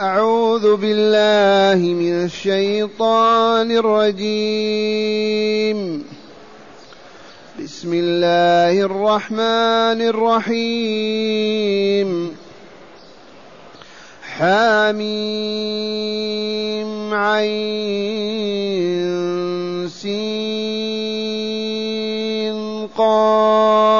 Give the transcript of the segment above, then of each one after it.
أعوذ بالله من الشيطان الرجيم. بسم الله الرحمن الرحيم. حاميم عين سين قاف.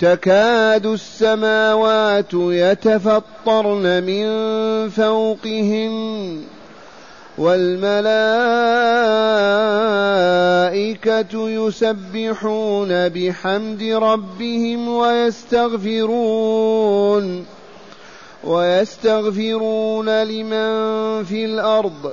تكاد السماوات يتفطرن من فوقهن والملائكة يسبحون بحمد ربهم ويستغفرون ويستغفرون لمن في الأرض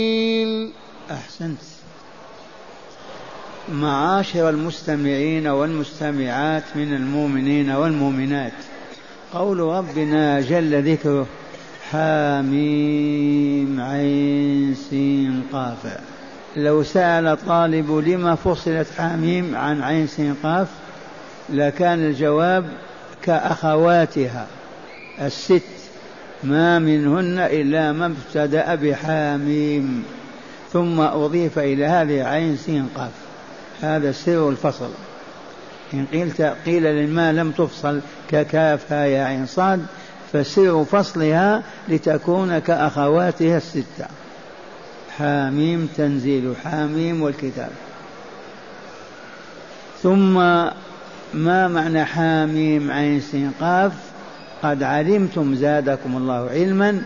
معاشر المستمعين والمستمعات من المؤمنين والمؤمنات. قول ربنا جل ذكره حاميم عين سين قاف. لو سأل طالب لما فصلت حاميم عن عين سين قاف لكان الجواب كأخواتها الست ما منهن إلا ما ابتدأ بحاميم ثم أضيف إلى هذه عين سين قاف. هذا سر الفصل. إن قلت قيل لما لم تفصل ككاف يا عين صاد فسر فصلها لتكون كأخواتها الستة. حاميم تنزيل حاميم والكتاب. ثم ما معنى حاميم عين سين قاف؟ قد علمتم زادكم الله علما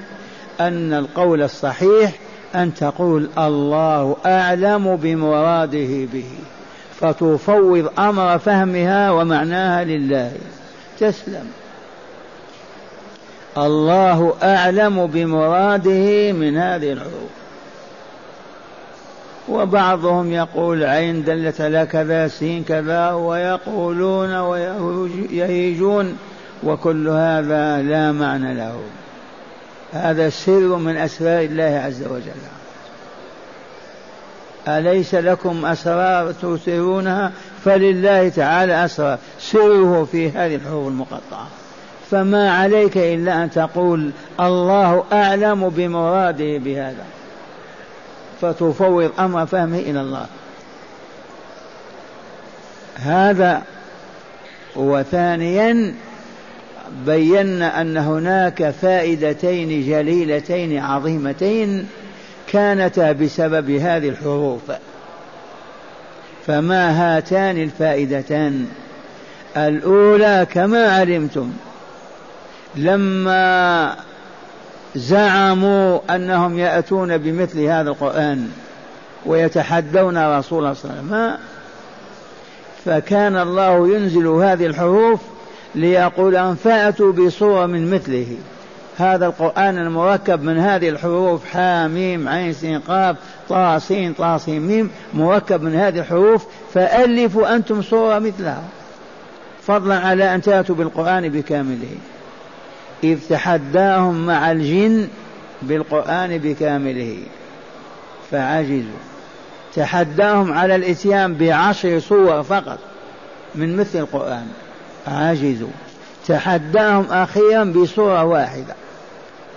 أن القول الصحيح أن تقول الله أعلم بمراده به. فتفوض أمر فهمها ومعناها لله. تسلم. الله أعلم بمراده من هذه الحروف. وبعضهم يقول عين دلت على كذا سين كذا ويقولون ويهيجون وكل هذا لا معنى له. هذا سر من أسرار الله عز وجل. أليس لكم أسرار تؤثرونها؟ فلله تعالى أسرار. سره في هذه الحروف المقطعة. فما عليك إلا أن تقول الله أعلم بمراده بهذا. فتفوض أمر فهمه إلى الله. هذا وثانيا بينا أن هناك فائدتين جليلتين عظيمتين كانتا بسبب هذه الحروف. فما هاتان الفائدتان؟ الأولى كما علمتم لما زعموا أنهم يأتون بمثل هذا القرآن ويتحدون رسول الله صلى الله عليه وسلم فكان الله ينزل هذه الحروف ليقول أن فأتوا بصورة من مثله. هذا القرآن المركب من هذه الحروف حا ميم عين سين قاف طا سين طا سين ميم مركب من هذه الحروف فألفوا أنتم صورة مثلها. فضلا على أن تأتوا بالقرآن بكامله. إذ تحداهم مع الجن بالقرآن بكامله. فعجزوا. تحداهم على الإتيان بعشر صور فقط من مثل القرآن. عجزوا. تحداهم أخيرا بصورة واحدة.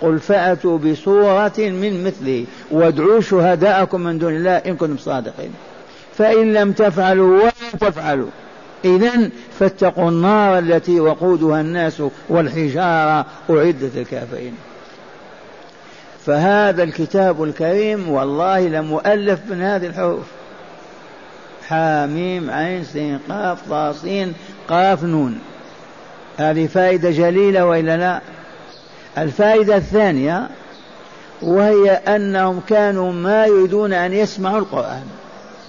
قل فأتوا بصورة من مثله وادعوا شهداءكم من دون الله إن كنتم صادقين. فإن لم تفعلوا ولن تفعلوا. إذا فاتقوا النار التي وقودها الناس والحجارة أعدت الكافرين. فهذا الكتاب الكريم والله لمؤلف من هذه الحروف. حاميم عين سين قاف طاسين قاف نون. هذه فائدة جليلة وإلا لا؟ الفائدة الثانية وهي أنهم كانوا ما يريدون أن يسمعوا القرآن.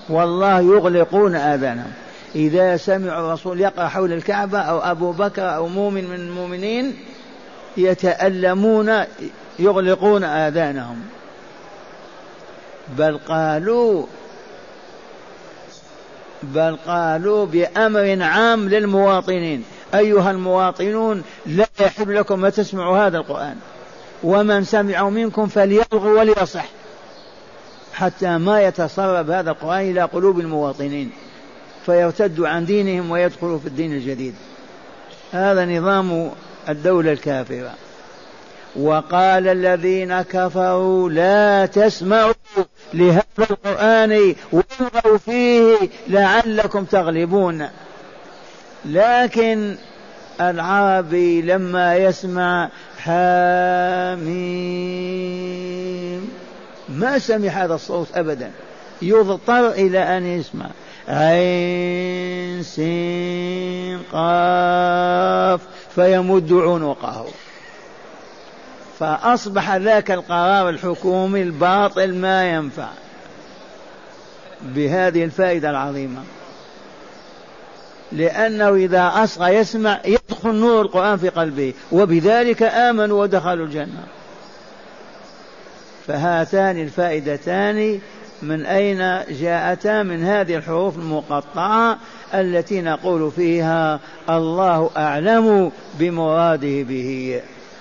والله يغلقون آذانهم. إذا سمعوا الرسول يقرأ حول الكعبة أو أبو بكر أو مؤمن من المؤمنين يتألمون يغلقون آذانهم. بل قالوا بل قالوا بأمر عام للمواطنين. أيها المواطنون لا يحل لكم أن تسمعوا هذا القرآن. ومن سمعوا منكم فليلغوا وليصح. حتى ما يتسرب هذا القرآن إلى قلوب المواطنين فيرتدوا عن دينهم ويدخلوا في الدين الجديد. هذا نظام الدولة الكافرة. وقال الذين كفروا لا تسمعوا لهذا القرآن والغوا فيه لعلكم تغلبون. لكن العربي لما يسمع حاميم ما سمع هذا الصوت أبدا. يضطر إلى أن يسمع. عين سين قاف فيمد عنقه. فأصبح ذاك القرار الحكومي الباطل ما ينفع. بهذه الفائدة العظيمة. لأنه إذا أصغى يسمع يدخل نور القرآن في قلبه وبذلك آمنوا ودخلوا الجنة. فهاتان الفائدتان من أين جاءتا؟ من هذه الحروف المقطعة التي نقول فيها الله أعلم بمراده به.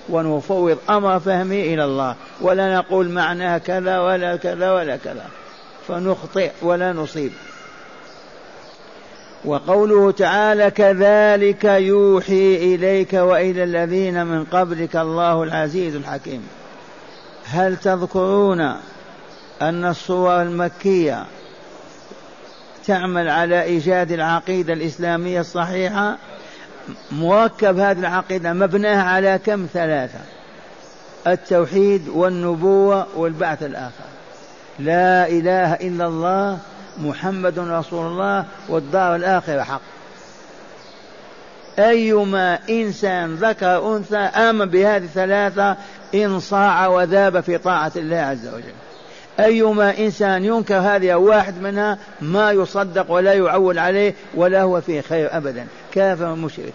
ونفوض أمر فهمي إلى الله. ولا نقول معناها كذا ولا كذا ولا كذا. فنخطئ ولا نصيب. وقوله تعالى كذلك يوحي إليك وإلى الذين من قبلك الله العزيز الحكيم. هل تذكرون أن الصور المكية تعمل على إيجاد العقيدة الإسلامية الصحيحة؟ مركب هذه العقيدة مبناها على كم ثلاثة؟ التوحيد والنبوة والبعث الآخر. لا إله إلا الله محمد رسول الله والدار الآخرة حق. أيما إنسان ذكر أنثى آمن بهذه الثلاثة انصاع وذاب في طاعة الله عز وجل. أيما إنسان ينكر هذه واحد منها ما يصدق ولا يعول عليه ولا هو في خير أبدا. كافر مشرك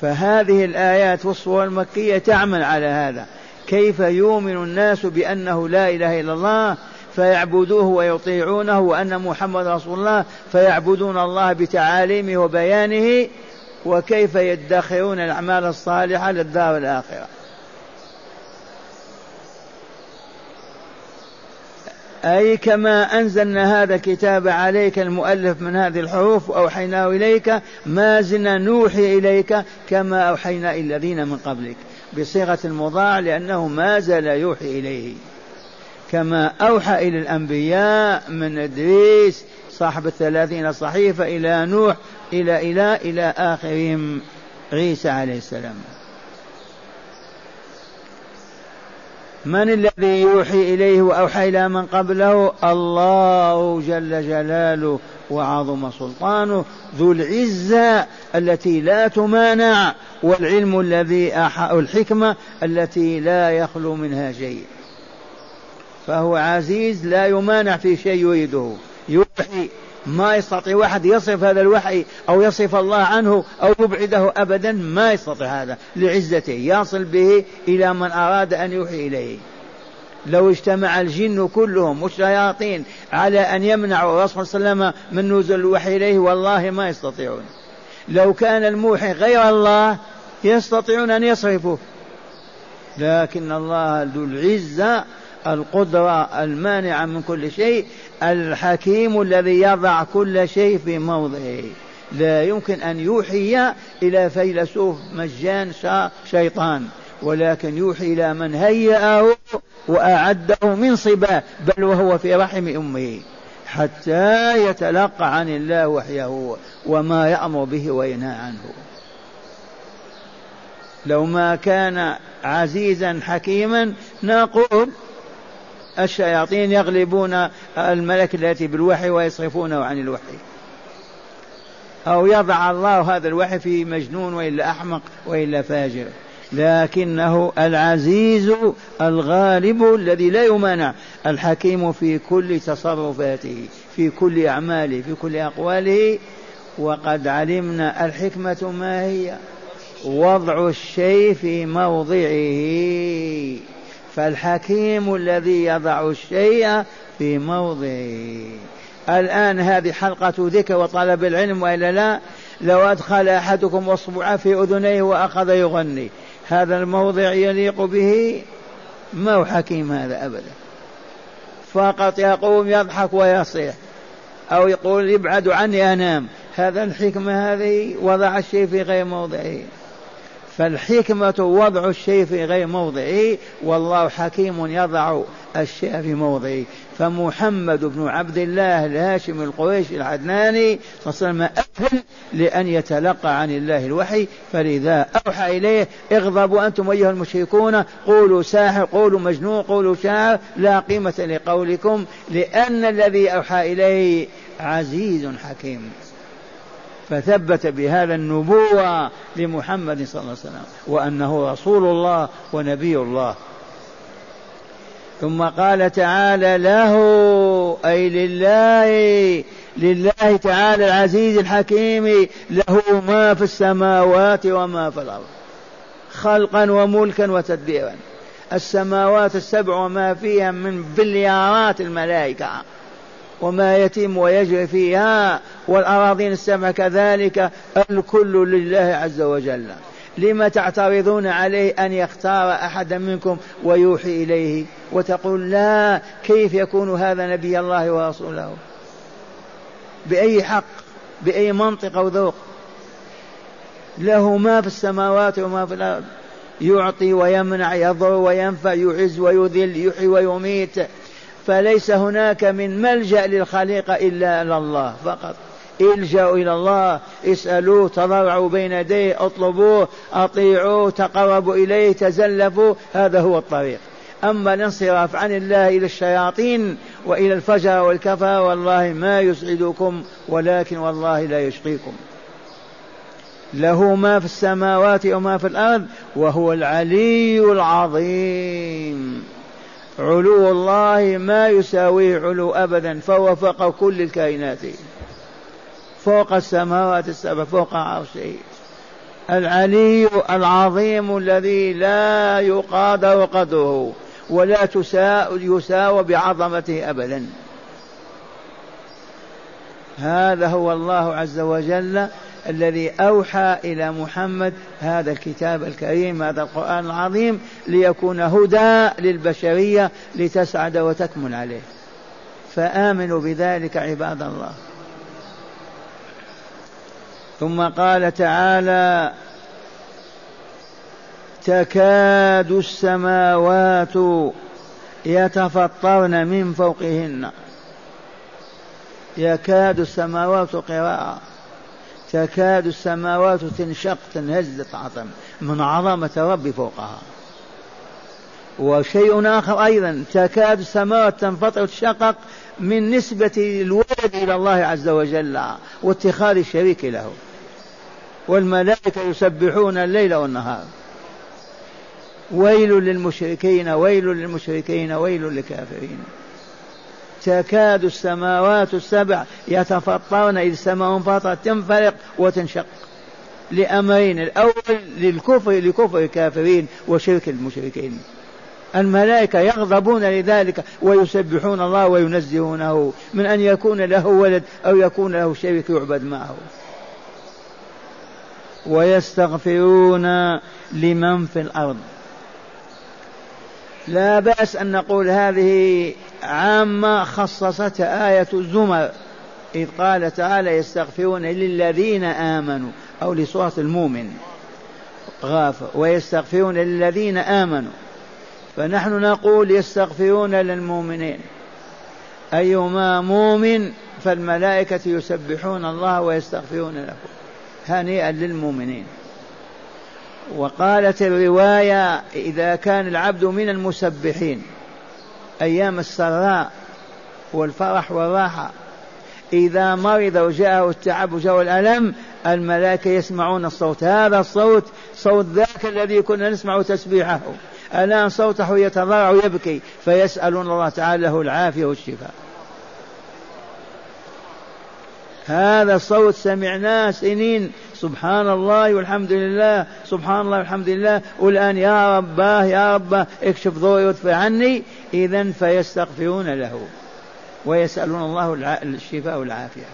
فهذه الآيات والصور المكية تعمل على هذا. كيف يؤمن الناس بأنه لا إله إلا الله؟ فيعبدوه ويطيعونه وأن محمد رسول الله فيعبدون الله بتعاليمه وبيانه وكيف يدخرون الأعمال الصالحة للدار الآخرة. أي كما أنزلنا هذا الكتاب عليك المؤلف من هذه الحروف وأوحيناه إليك ما زلنا نوحي إليك كما أوحينا إلى الذين من قبلك. بصيغة المضاع لأنه ما زال يوحي إليه. كما أوحى إلى الأنبياء من إدريس صاحب الثلاثين صحيفة إلى نوح إلى إلى إلى آخرهم عيسى عليه السلام. من الذي يوحي إليه وأوحى إلى من قبله؟ الله جل جلاله وعظم سلطانه ذو العزة التي لا تمانع والعلم الذي الحكمة التي لا يخلو منها شيء. فهو عزيز لا يمانع في شيء يريده. يوحي ما يستطيع واحد يصف هذا الوحي أو يصف الله عنه أو يبعده أبدا ما يستطيع هذا لعزته. يصل به إلى من أراد أن يوحي إليه. لو اجتمع الجن كلهم والشياطين على أن يمنعوا الرسول صلى الله عليه وسلم من نزول الوحي إليه والله ما يستطيعون. لو كان الموحي غير الله يستطيعون أن يصرفوا لكن الله ذو العزة القدرة المانعة من كل شيء الحكيم الذي يضع كل شيء في موضعه. لا يمكن أن يوحي إلى فيلسوف مجان شيطان ولكن يوحي إلى من هيأه وأعده من صباه بل وهو في رحم أمه. حتى يتلقى عن الله وحيه وما يأمر به وينهى عنه. لو ما كان عزيزا حكيما نقول الشياطين يغلبون الملك التي بالوحي ويصرفونه عن الوحي. أو يضع الله هذا الوحي في مجنون وإلا أحمق وإلا فاجر. لكنه العزيز الغالب الذي لا يمانع. الحكيم في كل تصرفاته في كل أعماله في كل أقواله. وقد علمنا الحكمة ما هي؟ وضع الشيء في موضعه. فالحكيم الذي يضع الشيء في موضعه. الآن هذه حلقة ذكر وطلب العلم وإلا لا؟ لو أدخل أحدكم أصبعه في أذنيه وأخذ يغني هذا الموضع يليق به؟ ما هو حكيم هذا أبدا. فقط يقوم يضحك ويصيح أو يقول ابعدوا عني أنام. هذا الحكمة هذه وضع الشيء في غير موضعه. فالحكمة وضع الشيء في غير موضعه والله حكيم يضع الشيء في موضعه. فمحمد بن عبد الله الهاشمي القريشي العدناني صلى الله عليه وسلم لأن يتلقى عن الله الوحي فلذا أوحى إليه اغضبوا أنتم أيها المشركون قولوا ساحر قولوا مجنون قولوا شاعر لا قيمة لقولكم لأن الذي أوحى إليه عزيز حكيم. فثبت بهذا النبوة لمحمد صلى الله عليه وسلم وأنه رسول الله ونبي الله. ثم قال تعالى له أي لله لله تعالى العزيز الحكيم له ما في السماوات وما في الأرض. خلقا وملكا وتدبيرا. السماوات السبع وما فيها من بليارات الملائكة. وما يتم ويجري فيها والأراضين السبع كذلك الكل لله عز وجل. لم تعترضون عليه أن يختار أحدا منكم ويوحي إليه وتقول لا كيف يكون هذا نبي الله ورسوله؟ بأي حق بأي منطق أو ذوق؟ له ما في السماوات وما في الأرض. يعطي ويمنع يضر وينفع يعز ويذل يحيي ويميت. فليس هناك من ملجأ للخليقة إلا إلى الله فقط. الجأوا إلى الله اسألوه تضرعوا بين يديه اطلبوه أطيعوه تقربوا إليه تزلفوا هذا هو الطريق. أما الانصراف عن الله إلى الشياطين وإلى الفجر والكفى والله ما يسعدكم ولكن والله لا يشقيكم. له ما في السماوات وما في الأرض وهو العلي العظيم. علو الله ما يساويه علو أبدا فهو فوق كل الكائنات. فوق السماوات السبع فوق عرشه. العلي العظيم الذي لا يقادر قدره ولا يساوى بعظمته أبدا. هذا هو الله عز وجل الذي أوحى إلى محمد هذا الكتاب الكريم هذا القرآن العظيم ليكون هدى للبشرية لتسعد وتكمل عليه. فآمنوا بذلك عباد الله. ثم قال تعالى تكاد السماوات يتفطرن من فوقهن. يكاد السماوات قراءة. تكاد السماوات تنشق تنهز تعظم من عظمة رب فوقها. وشيء آخر أيضا تكاد السماوات تنفطر وتشقق من نسبة الولد إلى الله عز وجل واتخاذ الشريك له. والملائكة يسبحون الليل والنهار. ويل للمشركين ويل للمشركين ويل للكافرين. تكاد السماوات السبع يتفطرن إذ السماء انفطرت تنفرق وتنشق. لأمرين الأول للكفر لكفر الكافرين وشرك المشركين. الملائكة يغضبون لذلك ويسبحون الله وينزهونه من أن يكون له ولد أو يكون له شريك يعبد معه. ويستغفرون لمن في الأرض. لا بأس أن نقول هذه عامة خصصتها آية الزمر. إذ قال تعالى يستغفرون للذين آمنوا. أو لسورة المؤمن. غافر ويستغفرون للذين آمنوا. فنحن نقول يستغفرون للمؤمنين. أيما مؤمن فالملائكة يسبحون الله ويستغفرون له. هنيئا للمؤمنين. وقالت الرواية إذا كان العبد من المسبحين أيام السراء والفرح والراحة إذا مرض وجاءه التعب وجاءه الألم الملائكة يسمعون الصوت. هذا الصوت صوت ذاك الذي كنا نسمع تسبيحه. الآن صوته يتضرع ويبكي فيسألون الله تعالى له العافية والشفاء. هذا الصوت سمعناه سنين. سبحان الله والحمد لله. سبحان الله والحمد لله. والآن يا رباه يا رباه اكشف ضوئي وادفع عني. إذا فيستغفرون له. ويسألون الله الشفاء والعافية.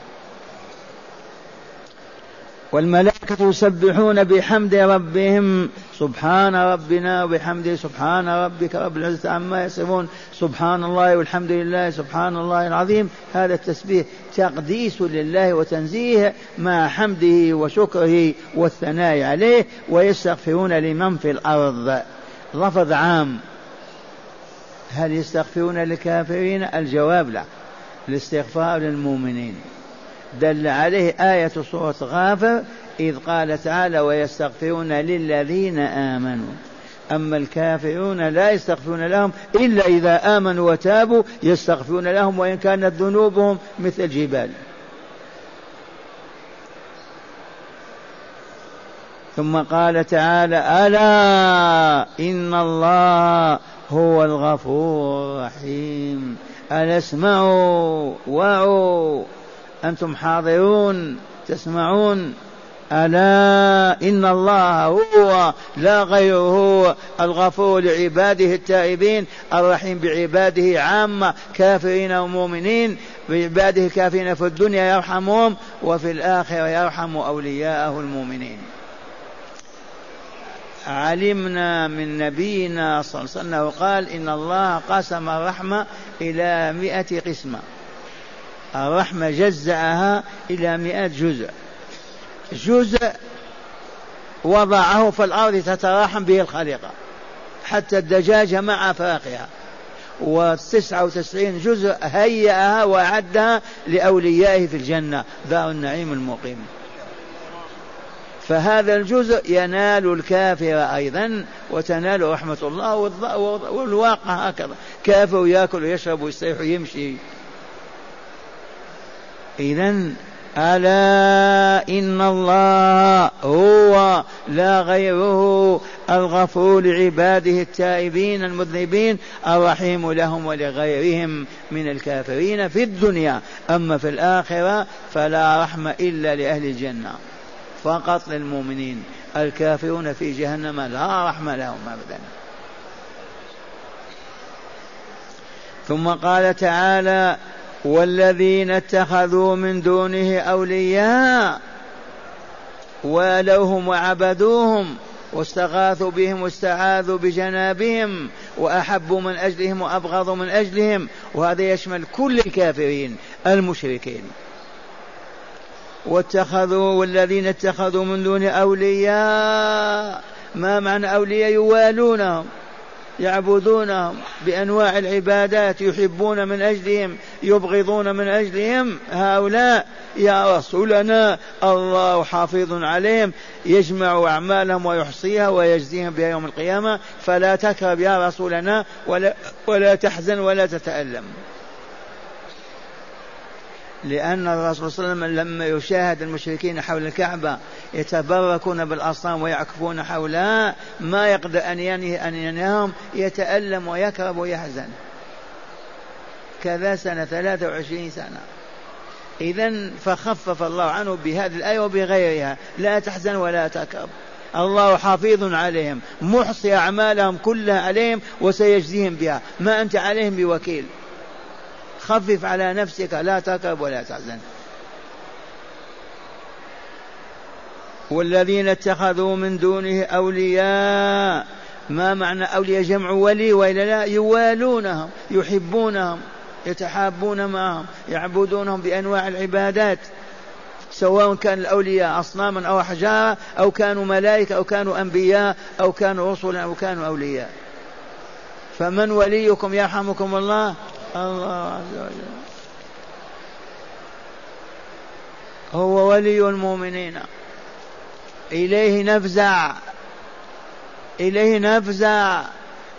والملائكة يسبحون بحمد ربهم. سبحان ربنا وبحمده. سبحان ربك رب العزة عما يصفون. سبحان الله والحمد لله. سبحان الله العظيم. هذا التسبيح. تقديس لله وتنزيه مع حمده وشكره والثناء عليه ويستغفرون لمن في الأرض. لفظ عام. هل يستغفرون للكافرين؟ الجواب لا. الاستغفار للمؤمنين. دل عليه آية سورة غافر إذ قال تعالى ويستغفرون للذين آمنوا. أما الكافرون لا يستغفرون لهم إلا إذا آمنوا وتابوا يستغفرون لهم وإن كانت ذنوبهم مثل الجبال. ثم قال تعالى ألا إن الله هو الغفور الرحيم. ألا اسمعوا وعوا أنتم حاضرون تسمعون. ألا إن الله هو لا غيره هو الغفور لعباده التائبين الرحيم بعباده عامة كافرين ومؤمنين بعباده الكافرين في الدنيا يرحمهم وفي الآخرة يرحم أولياءه المؤمنين. علمنا من نبينا صلى الله عليه وسلم قال إن الله قسم الرحمة إلى مئة قسمة. الرحمة جزأها إلى مئة جزء. جزء وضعه في الأرض تتراحم به الخليقة حتى الدجاجة مع فاقها وتسعة وتسعين جزء هيأها وأعدها لأوليائه في الجنة دار النعيم المقيم. فهذا الجزء ينال الكافر أيضا وتنال رحمة الله والواقع هكذا. كافر يأكل ويشرب ويستريح ويمشي. إذا ألا إن الله هو لا غيره الغفور لعباده التائبين المذنبين الرحيم لهم ولغيرهم من الكافرين في الدنيا. أما في الآخرة فلا رحمة إلا لأهل الجنة. فقط للمؤمنين. الكافرون في جهنم لا رحمة لهم أبدا. ثم قال تعالى والذين اتخذوا من دونه أولياء والوهم وعبدوهم واستغاثوا بهم واستعاذوا بجنابهم وأحبوا من أجلهم وأبغضوا من أجلهم وهذا يشمل كل الكافرين المشركين. واتخذوا والذين اتخذوا من دون أولياء ما معنى أولياء؟ يوالونهم. يعبدونهم بأنواع العبادات يحبون من أجلهم يبغضون من أجلهم. هؤلاء يا رسولنا الله حافظ عليهم يجمع أعمالهم ويحصيها ويجزيهم بها يوم القيامة. فلا تكرب يا رسولنا ولا ولا تحزن ولا تتألم. لأن الرسول صلى الله عليه وسلم لما يشاهد المشركين حول الكعبة يتبركون بالأصنام ويعكفون حولها ما يقدر أن ينهي أن ينهاهم يتألم ويكرب ويحزن. كذا سنة ثلاثة وعشرين سنة. إذا فخفف الله عنه بهذه الآية وبغيرها. لا تحزن ولا تكرب. الله حافظ عليهم محصي أعمالهم كلها عليهم وسيجزيهم بها. ما أنت عليهم بوكيل. خفف على نفسك لا تكرب ولا تحزن. والذين اتخذوا من دونه أولياء ما معنى أولياء؟ جمع ولي وإلا لا يوالونهم يحبونهم يتحابون معهم يعبدونهم بأنواع العبادات سواء كان الأولياء أصناما أو أحجارا أو كانوا ملائكة أو كانوا أنبياء أو كانوا رسلا أو كانوا أولياء. فمن وليكم يرحمكم الله؟ الله عز وجل. هو ولي المؤمنين. إليه نفزع. إليه نفزع.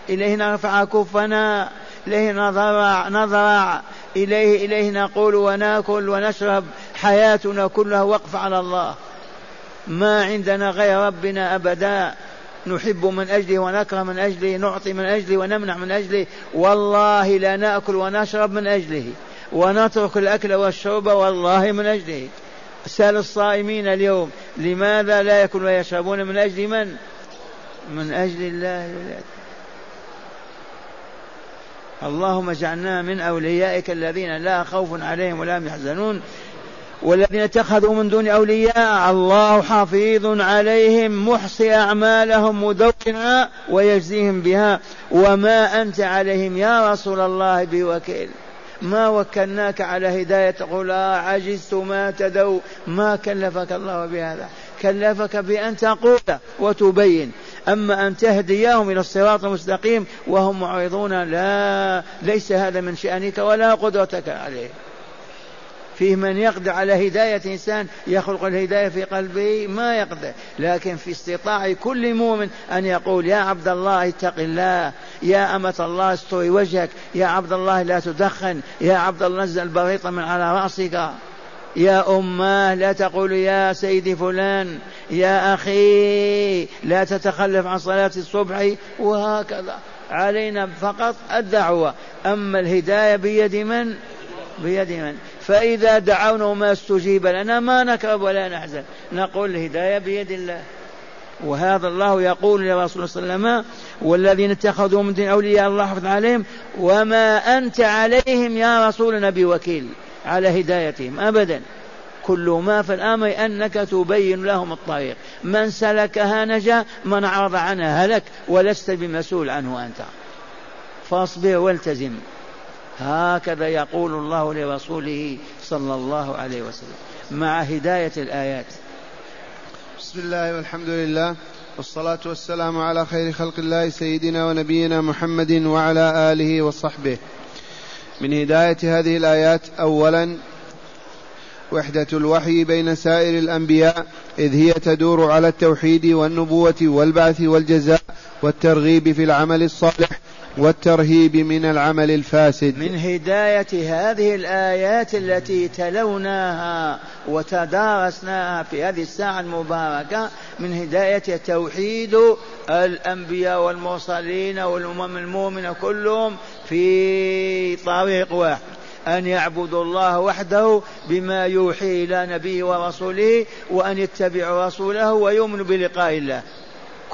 إليه نرفع كفنا. إليه نضرع نضرع. إليه إليه نقول ونأكل ونشرب. حياتنا كلها وقف على الله. ما عندنا غير ربنا أبدا. نحب من أجله ونكره من أجله نعطي من أجله ونمنع من أجله. والله لا نأكل ونشرب من أجله. ونترك الأكل والشرب والله من أجله. سأل الصائمين اليوم لماذا لا يأكل ويشربون من أجل من؟ من أجل الله. اللهم اجعلنا من أوليائك الذين لا خوف عليهم ولا هم يحزنون. والذين اتخذوا من دون أولياء الله حفيظ عليهم محصي أعمالهم مدونها ويجزيهم بها. وما أنت عليهم يا رسول الله بوكيل. ما وكلناك على هداية تقول آه عجزت ما تدوا ما كلفك الله بهذا. كلفك بأن تقول وتبين. أما أن تهديهم إلى الصراط المستقيم وهم معرضون لا ليس هذا من شأنك ولا قدرتك عليه. فيه من يقدر على هداية إنسان يخلق الهداية في قلبه ما يقدر. لكن في استطاع كل مؤمن أن يقول يا عبد الله اتق الله. يا أمة الله استوي وجهك. يا عبد الله لا تدخن. يا عبد الله نزل البريط من على رأسك. يا أماه لا تقول يا سيدي فلان. يا أخي لا تتخلف عن صلاة الصبح. وهكذا. علينا فقط الدعوة. أما الهداية بيد من؟ بيد من. فإذا دعونا وما استجيب لنا ما نكرب ولا نحزن. نقول الهداية بيد الله. وهذا الله يقول لرسول صلى الله عليه وسلم والذين اتخذوا من دين أولياء الله حفظ عليهم وما أنت عليهم يا رسولنا بوكيل على هدايتهم أبدا. كل ما في الأمر أنك تبين لهم الطريق. من سلكها نجا من أعرض عنها هلك ولست بمسؤول عنه أنت. فاصبر والتزم. هكذا يقول الله لرسوله صلى الله عليه وسلم مع هداية الآيات. بسم الله والحمد لله والصلاة والسلام على خير خلق الله سيدنا ونبينا محمد وعلى آله وصحبه. من هداية هذه الآيات أولا وحدة الوحي بين سائر الأنبياء إذ هي تدور على التوحيد والنبوة والبعث والجزاء والترغيب في العمل الصالح والترهيب من العمل الفاسد. من هداية هذه الآيات التي تلوناها وتدارسناها في هذه الساعة المباركة من هداية توحيد الأنبياء والمرسلين والأمم المؤمنة كلهم في طريق واحد أن يعبدوا الله وحده بما يوحي إلى نبيه ورسوله وأن يتبعوا رسوله ويؤمنوا بلقاء الله.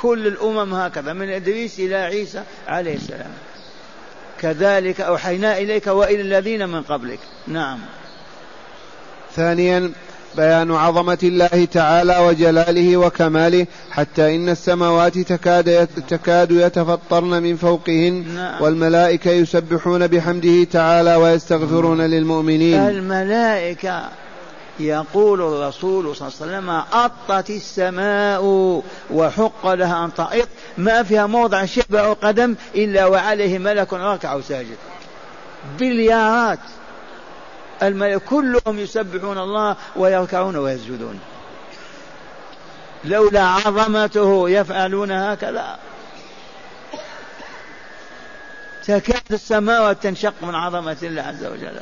كل الأمم هكذا من إدريس إلى عيسى عليه السلام. كذلك أوحينا إليك وإلى الذين من قبلك. نعم. ثانيا بيان عظمة الله تعالى وجلاله وكماله حتى إن السماوات تكاد تكاد يتفطرن من فوقهن نعم. والملائكة يسبحون بحمده تعالى ويستغفرون للمؤمنين. الملائكة يقول الرسول صلى الله عليه وسلم أطت السماء وحق لها أن تأط ما فيها موضع شبع قدم إلا وعليه ملك راكع ساجد بليارات. الملك كلهم يسبحون الله ويركعون ويسجدون. لولا عظمته يفعلون هكذا. تكاد السماوات تنشق من عظمة الله عز وجل.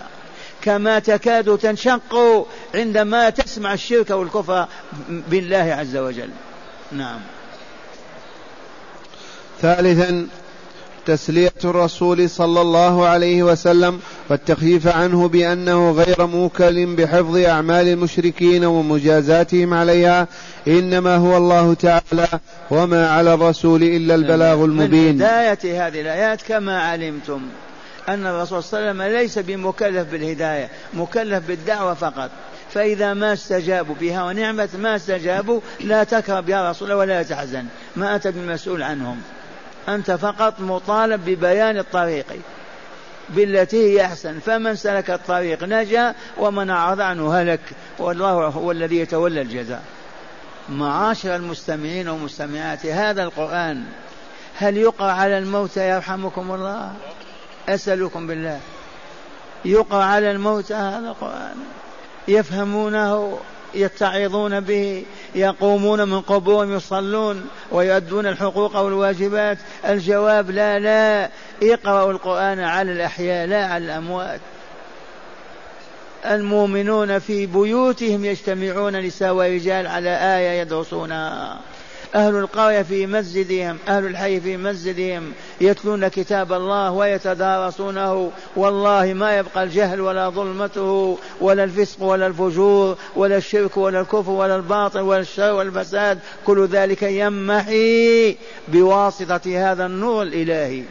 كما تكاد تنشق عندما تسمع الشرك والكفر بالله عز وجل. نعم. ثالثا تسلية الرسول صلى الله عليه وسلم والتخفيف عنه بأنه غير موكل بحفظ أعمال المشركين ومجازاتهم عليها إنما هو الله تعالى وما على الرسول إلا البلاغ المبين. من بداية هذه الآيات كما علمتم. أن الرسول صلى الله عليه وسلم ليس بمكلف بالهداية مكلف بالدعوة فقط. فإذا ما استجابوا بها ونعمة ما استجابوا لا تكرب يا رسول الله ولا تحزن. ما أنت بمسؤول عنهم. أنت فقط مطالب ببيان الطريق بالتي هي أحسن. فمن سلك الطريق نجا ومن أعرض عنه هلك. والله هو الذي يتولى الجزاء. معاشر المستمعين والمستمعات هذا القرآن هل يقرأ على الموتى يرحمكم الله؟ أسألكم بالله. يقرأ على الموتى هذا القرآن. يفهمونه يتعظون به يقومون من قبورهم يصلون ويؤدون الحقوق والواجبات. الجواب لا لا. اقرأوا القرآن على الأحياء لا على الأموات. المؤمنون في بيوتهم يجتمعون نساء ورجال على آية يدرسونها. أهل القرية في مسجدهم أهل الحي في مسجدهم يتلون كتاب الله ويتدارسونه. والله ما يبقى الجهل ولا ظلمته ولا الفسق ولا الفجور ولا الشرك ولا الكفر ولا الباطل ولا الشر والفساد. كل ذلك يمحي بواسطة هذا النور الإلهي.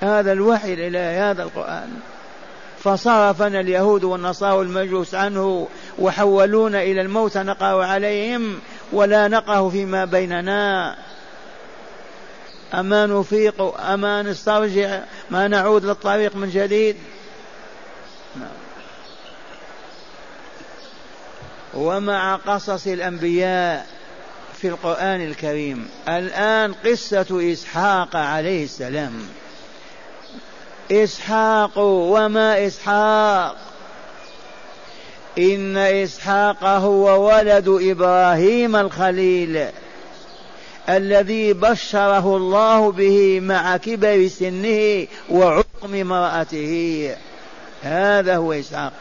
هذا الوحي الإلهي هذا القرآن. فصرفنا اليهود والنصارى والمجوس عنه وحولونا إلى الموت نقع عليهم. ولا نقه فيما بيننا. أما نفيق أما نسترجع ما نعود للطريق من جديد. ومع قصص الأنبياء في القرآن الكريم. الآن قصة إسحاق عليه السلام. إسحاق وما إسحاق؟ إن إسحاق هو ولد إبراهيم الخليل الذي بشره الله به مع كبر سنه وعقم امرأته. هذا هو إسحاق.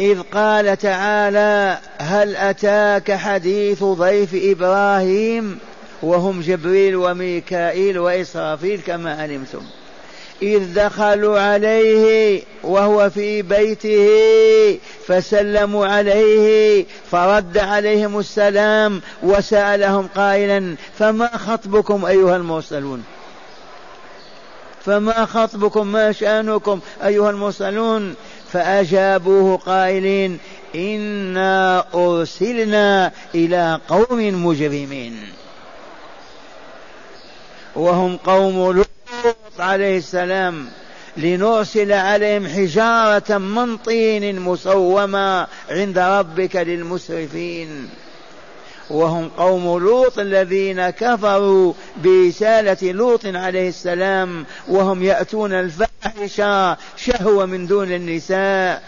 إذ قال تعالى هل أتاك حديث ضيف إبراهيم؟ وهم جبريل وميكائيل وإسرافيل كما علمتم. إذ دخلوا عليه وهو في بيته فسلموا عليه فرد عليهم السلام وسألهم قائلا فما خطبكم أيها المرسلون؟ فما خطبكم؟ ما شأنكم أيها المرسلون؟ فأجابوه قائلين إنا أرسلنا إلى قوم مجرمين. وهم قوم لوط عليه السلام لنرسل عليهم حجارة من طين مسومة عند ربك للمسرفين. وهم قوم لوط الذين كفروا برسالة لوط عليه السلام وهم يأتون الفاحشة شهوة من دون النساء.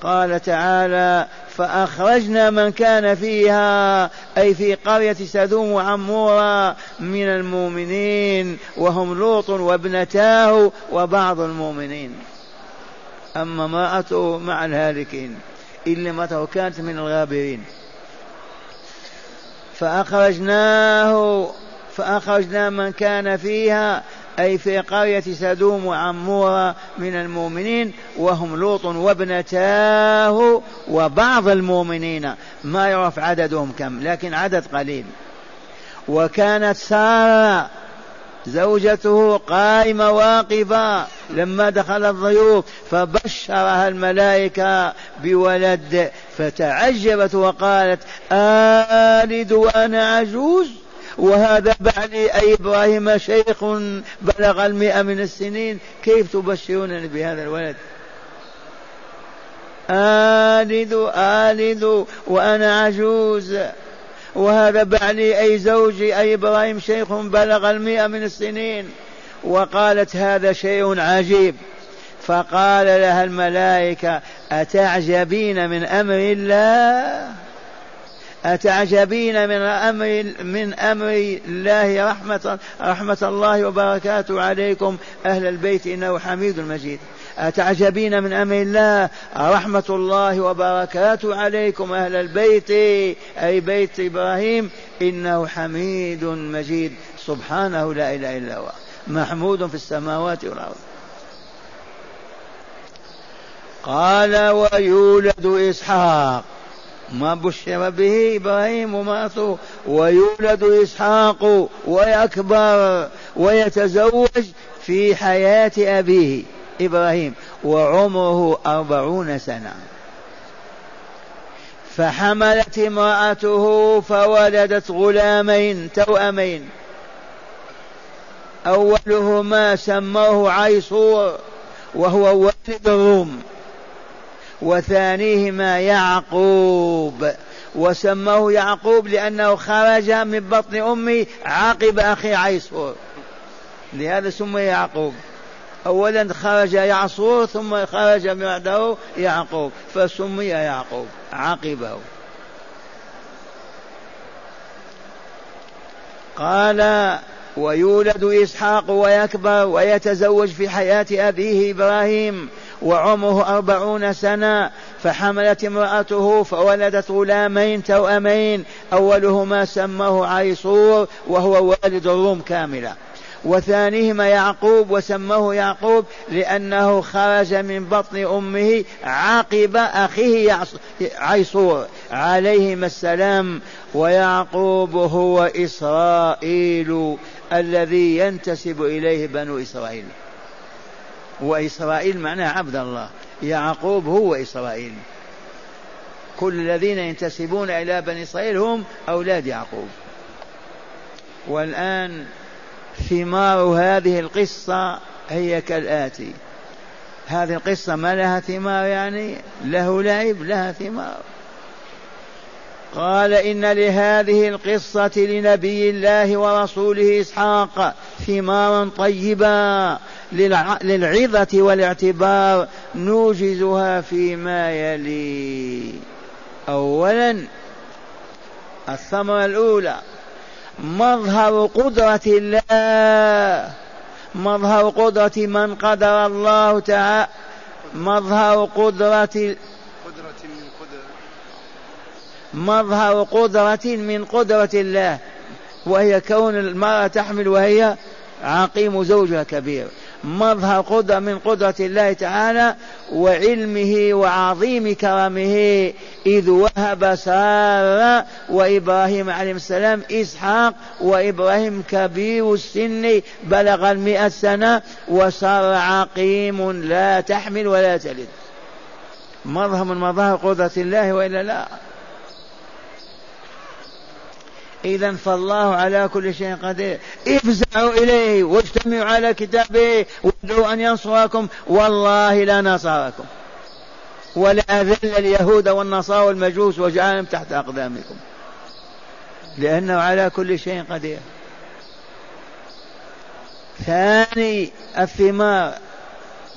قال تعالى فأخرجنا من كان فيها أي في قرية سدوم وعمورة من المؤمنين وهم لوط وابنتاه وبعض المؤمنين. أما امرأته مع الهالكين إلا امرأته كانت من الغابرين. فأخرجناه فأخرجنا من كان فيها أي في قرية سدوم وعمورة من المؤمنين وهم لوط وابنتاه وبعض المؤمنين. ما يعرف عددهم كم لكن عدد قليل. وكانت سارة زوجته قائمة واقفة لما دخل الضيوف فبشرها الملائكة بولد فتعجبت وقالت آلد وأنا عجوز؟ وهذا بعلي أي إبراهيم شيخ بلغ المئة من السنين. كيف تبشرونني بهذا الولد؟ آلد آلد وأنا عجوز. وهذا بعلي أي زوجي أي إبراهيم شيخ بلغ المئة من السنين. وقالت هذا شيء عجيب. فقال لها الملائكة أتعجبين من أمر الله؟ أتعجبين من أمر من أمر الله رحمة رحمة الله وبركاته عليكم أهل البيت إنه حميد مجيد. أتعجبين من أمر الله رحمة الله وبركاته عليكم أهل البيت. أي بيت إبراهيم إنه حميد مجيد. سبحانه لا إله إلا هو. محمود في السماوات والأرض. قال ويولد إسحاق. ما بشر به إبراهيم وماته ويولد إسحاق ويكبر ويتزوج في حياة أبيه إبراهيم وعمره أربعون سنة. فحملت امرأته فولدت غلامين توأمين. أولهما سموه عيصور وهو والد الروم. وثانيهما يعقوب. وسماه يعقوب لأنه خرج من بطن أمه عقب أخي عيسور لهذا سمي يعقوب. أولا خرج يعصور ثم خرج بعده يعقوب. فسمي يعقوب عقبه قال ويولد إسحاق ويكبر ويتزوج في حياة أبيه إبراهيم. وعمره أربعون سنة فحملت امرأته فولدت غلامين توأمين أولهما سماه عيصور وهو والد الروم كاملة وثانيهما يعقوب وسماه يعقوب لأنه خرج من بطن أمه عقب أخيه عيصور عليهما السلام. ويعقوب هو إسرائيل الذي ينتسب إليه بنو إسرائيل. وإسرائيل معناه عبد الله. يعقوب هو إسرائيل. كل الذين ينتسبون إلى بني إسرائيل هم أولاد يعقوب. والآن ثمار هذه القصة هي كالآتي. هذه القصة ما لها ثمار يعني؟ له لعب لها ثمار. قال إن لهذه القصة لنبي الله ورسوله إسحاق ثمارا طيبة للعظة والاعتبار نوجزها فيما يلي. أولا الثمرة الأولى مظهر قدرة الله. مظهر قدرة من قدر الله تعالى مظهر قدرة مظهر قدرة من قدرة الله. وهي كون المرأة تحمل وهي عقيم زوجها كبير. مظهر قدرة من قدرة الله تعالى وعلمه وعظيم كرمه إذ وهب سارة وإبراهيم عليه السلام إسحاق وإبراهيم كبير السن بلغ المئة سنة وصار عقيم لا تحمل ولا تلد. مظهر من مظاهر قدرة الله وإلا لا. إذا فالله على كل شيء قدير. افزعوا إليه واجتمعوا على كتابه وادعوا أن ينصركم. والله لا نصركم. ولا أذل اليهود والنصارى والمجوس وجعلهم تحت أقدامكم. لأنه على كل شيء قدير. ثاني الثمار.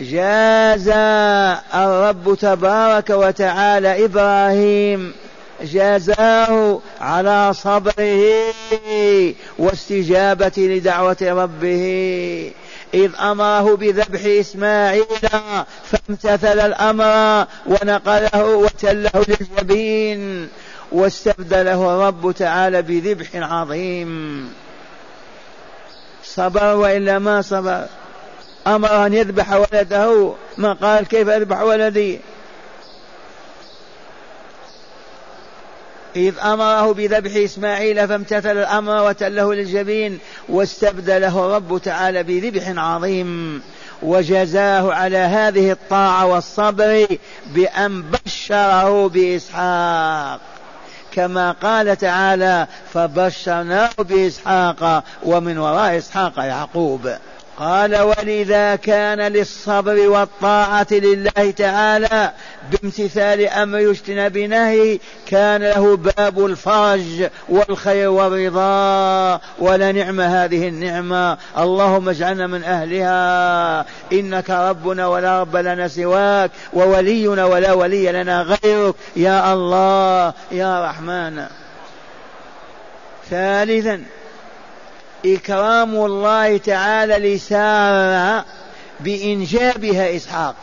جاز الرب تبارك وتعالى إبراهيم جازاه على صبره واستجابة لدعوة ربه. إذ أمره بذبح إسماعيل فامتثل الأمر ونقله وتله للجبين. واستبدله الرب تعالى بذبح عظيم. صبر وإلا ما صبر. أمر أن يذبح ولده ما قال كيف أذبح ولدي؟ إذ أمره بذبح إسماعيل فامتثل الأمر وتله للجبين واستبدله الرب تعالى بذبح عظيم. وجزاه على هذه الطاعة والصبر بأن بشره بإسحاق. كما قال تعالى فبشرناه بإسحاق ومن وراء إسحاق يعقوب. قال ولذا كان للصبر والطاعة لله تعالى بامتثال أمر واجتناب نهي كان له باب الفرج والخير والرضا ولنعم هذه النعمة. اللهم اجعلنا من أهلها. إنك ربنا ولا رب لنا سواك وولينا ولا ولي لنا غيرك. يا الله يا رحمن. ثالثا إكرام الله تعالى لسارة بإنجابها إسحاق.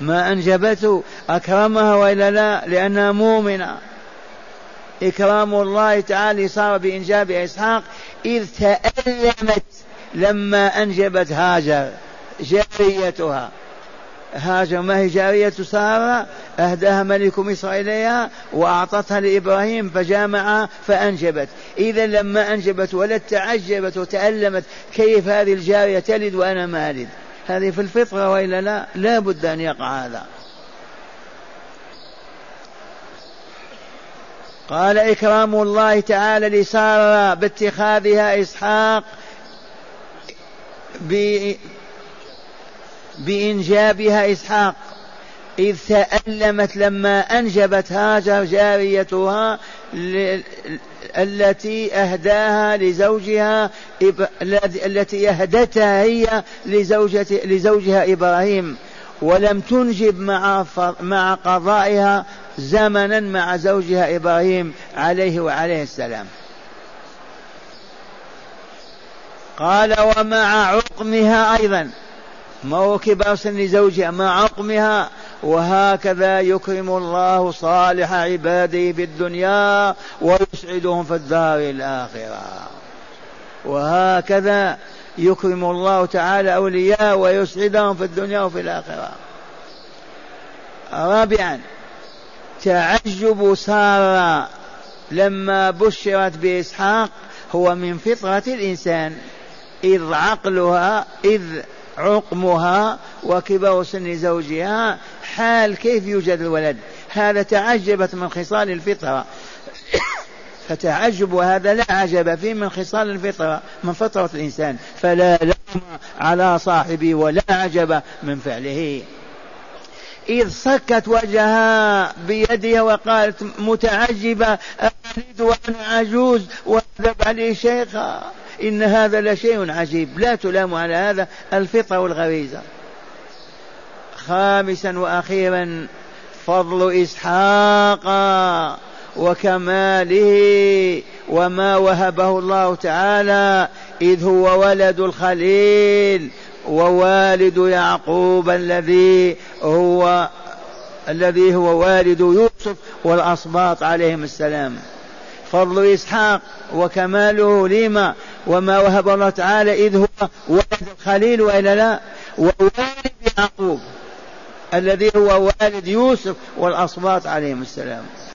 ما أنجبته أكرمها وإلا لا لأنها مؤمنة. إكرام الله تعالى لسارة بإنجاب إسحاق إذ تألمت لما أنجبت هاجر جاريتها. هاجر ما هي جارية سارة؟ أهداها ملك مصر إليها وأعطتها لإبراهيم فجامع فأنجبت. إذا لما أنجبت ولد تعجبت وتألمت كيف هذه الجارية تلد وأنا ما ألد؟ هذه في الفطرة وإلا لا؟ لا بد أن يقع هذا. قال إكرام الله تعالى لسارة باتخاذها إسحاق بإنجابها إسحاق إذ تألمت لما أنجبت هاجر جاريتها التي أهداها لزوجها التي أهدتها هي لزوجة لزوجها إبراهيم. ولم تنجب مع مع قضائها زمنا مع زوجها إبراهيم عليه وعليه السلام. قال ومع عقمها أيضا. ما هو كبار سن زوجها مع عقمها. وهكذا يكرم الله صالح عباده في الدنيا ويسعدهم في الدار الآخرة. وهكذا يكرم الله تعالى أولياء ويسعدهم في الدنيا وفي الآخرة. رابعا تعجب سارة لما بشرت بإسحاق هو من فطرة الإنسان. إذ عقلها إذ عقمها وكبر سن زوجها حال كيف يوجد الولد؟ هذا تعجبت من خصال الفطرة. فتعجب هذا لا عجب فيه من خصال الفطرة من فطرة الإنسان. فلا لوم على صاحبه ولا عجب من فعله. إذ صكت وجهها بيدها وقالت متعجبة أريد وأنا عجوز وأذب علي شيخا. إن هذا لشيء عجيب. لا تلام على هذا الفطرة والغريزة. خامسا وأخيرا فضل إسحاق وكماله وما وهبه الله تعالى إذ هو ولد الخليل ووالد يعقوب الذي هو الذي هو والد يوسف والأصباط عليهم السلام. فضل إسحاق وكماله لما وما وهب الله تعالى إذ هو ولد الخليل وإلا لا. ووالد يعقوب الذي هو والد يوسف والأصباط عليهم السلام.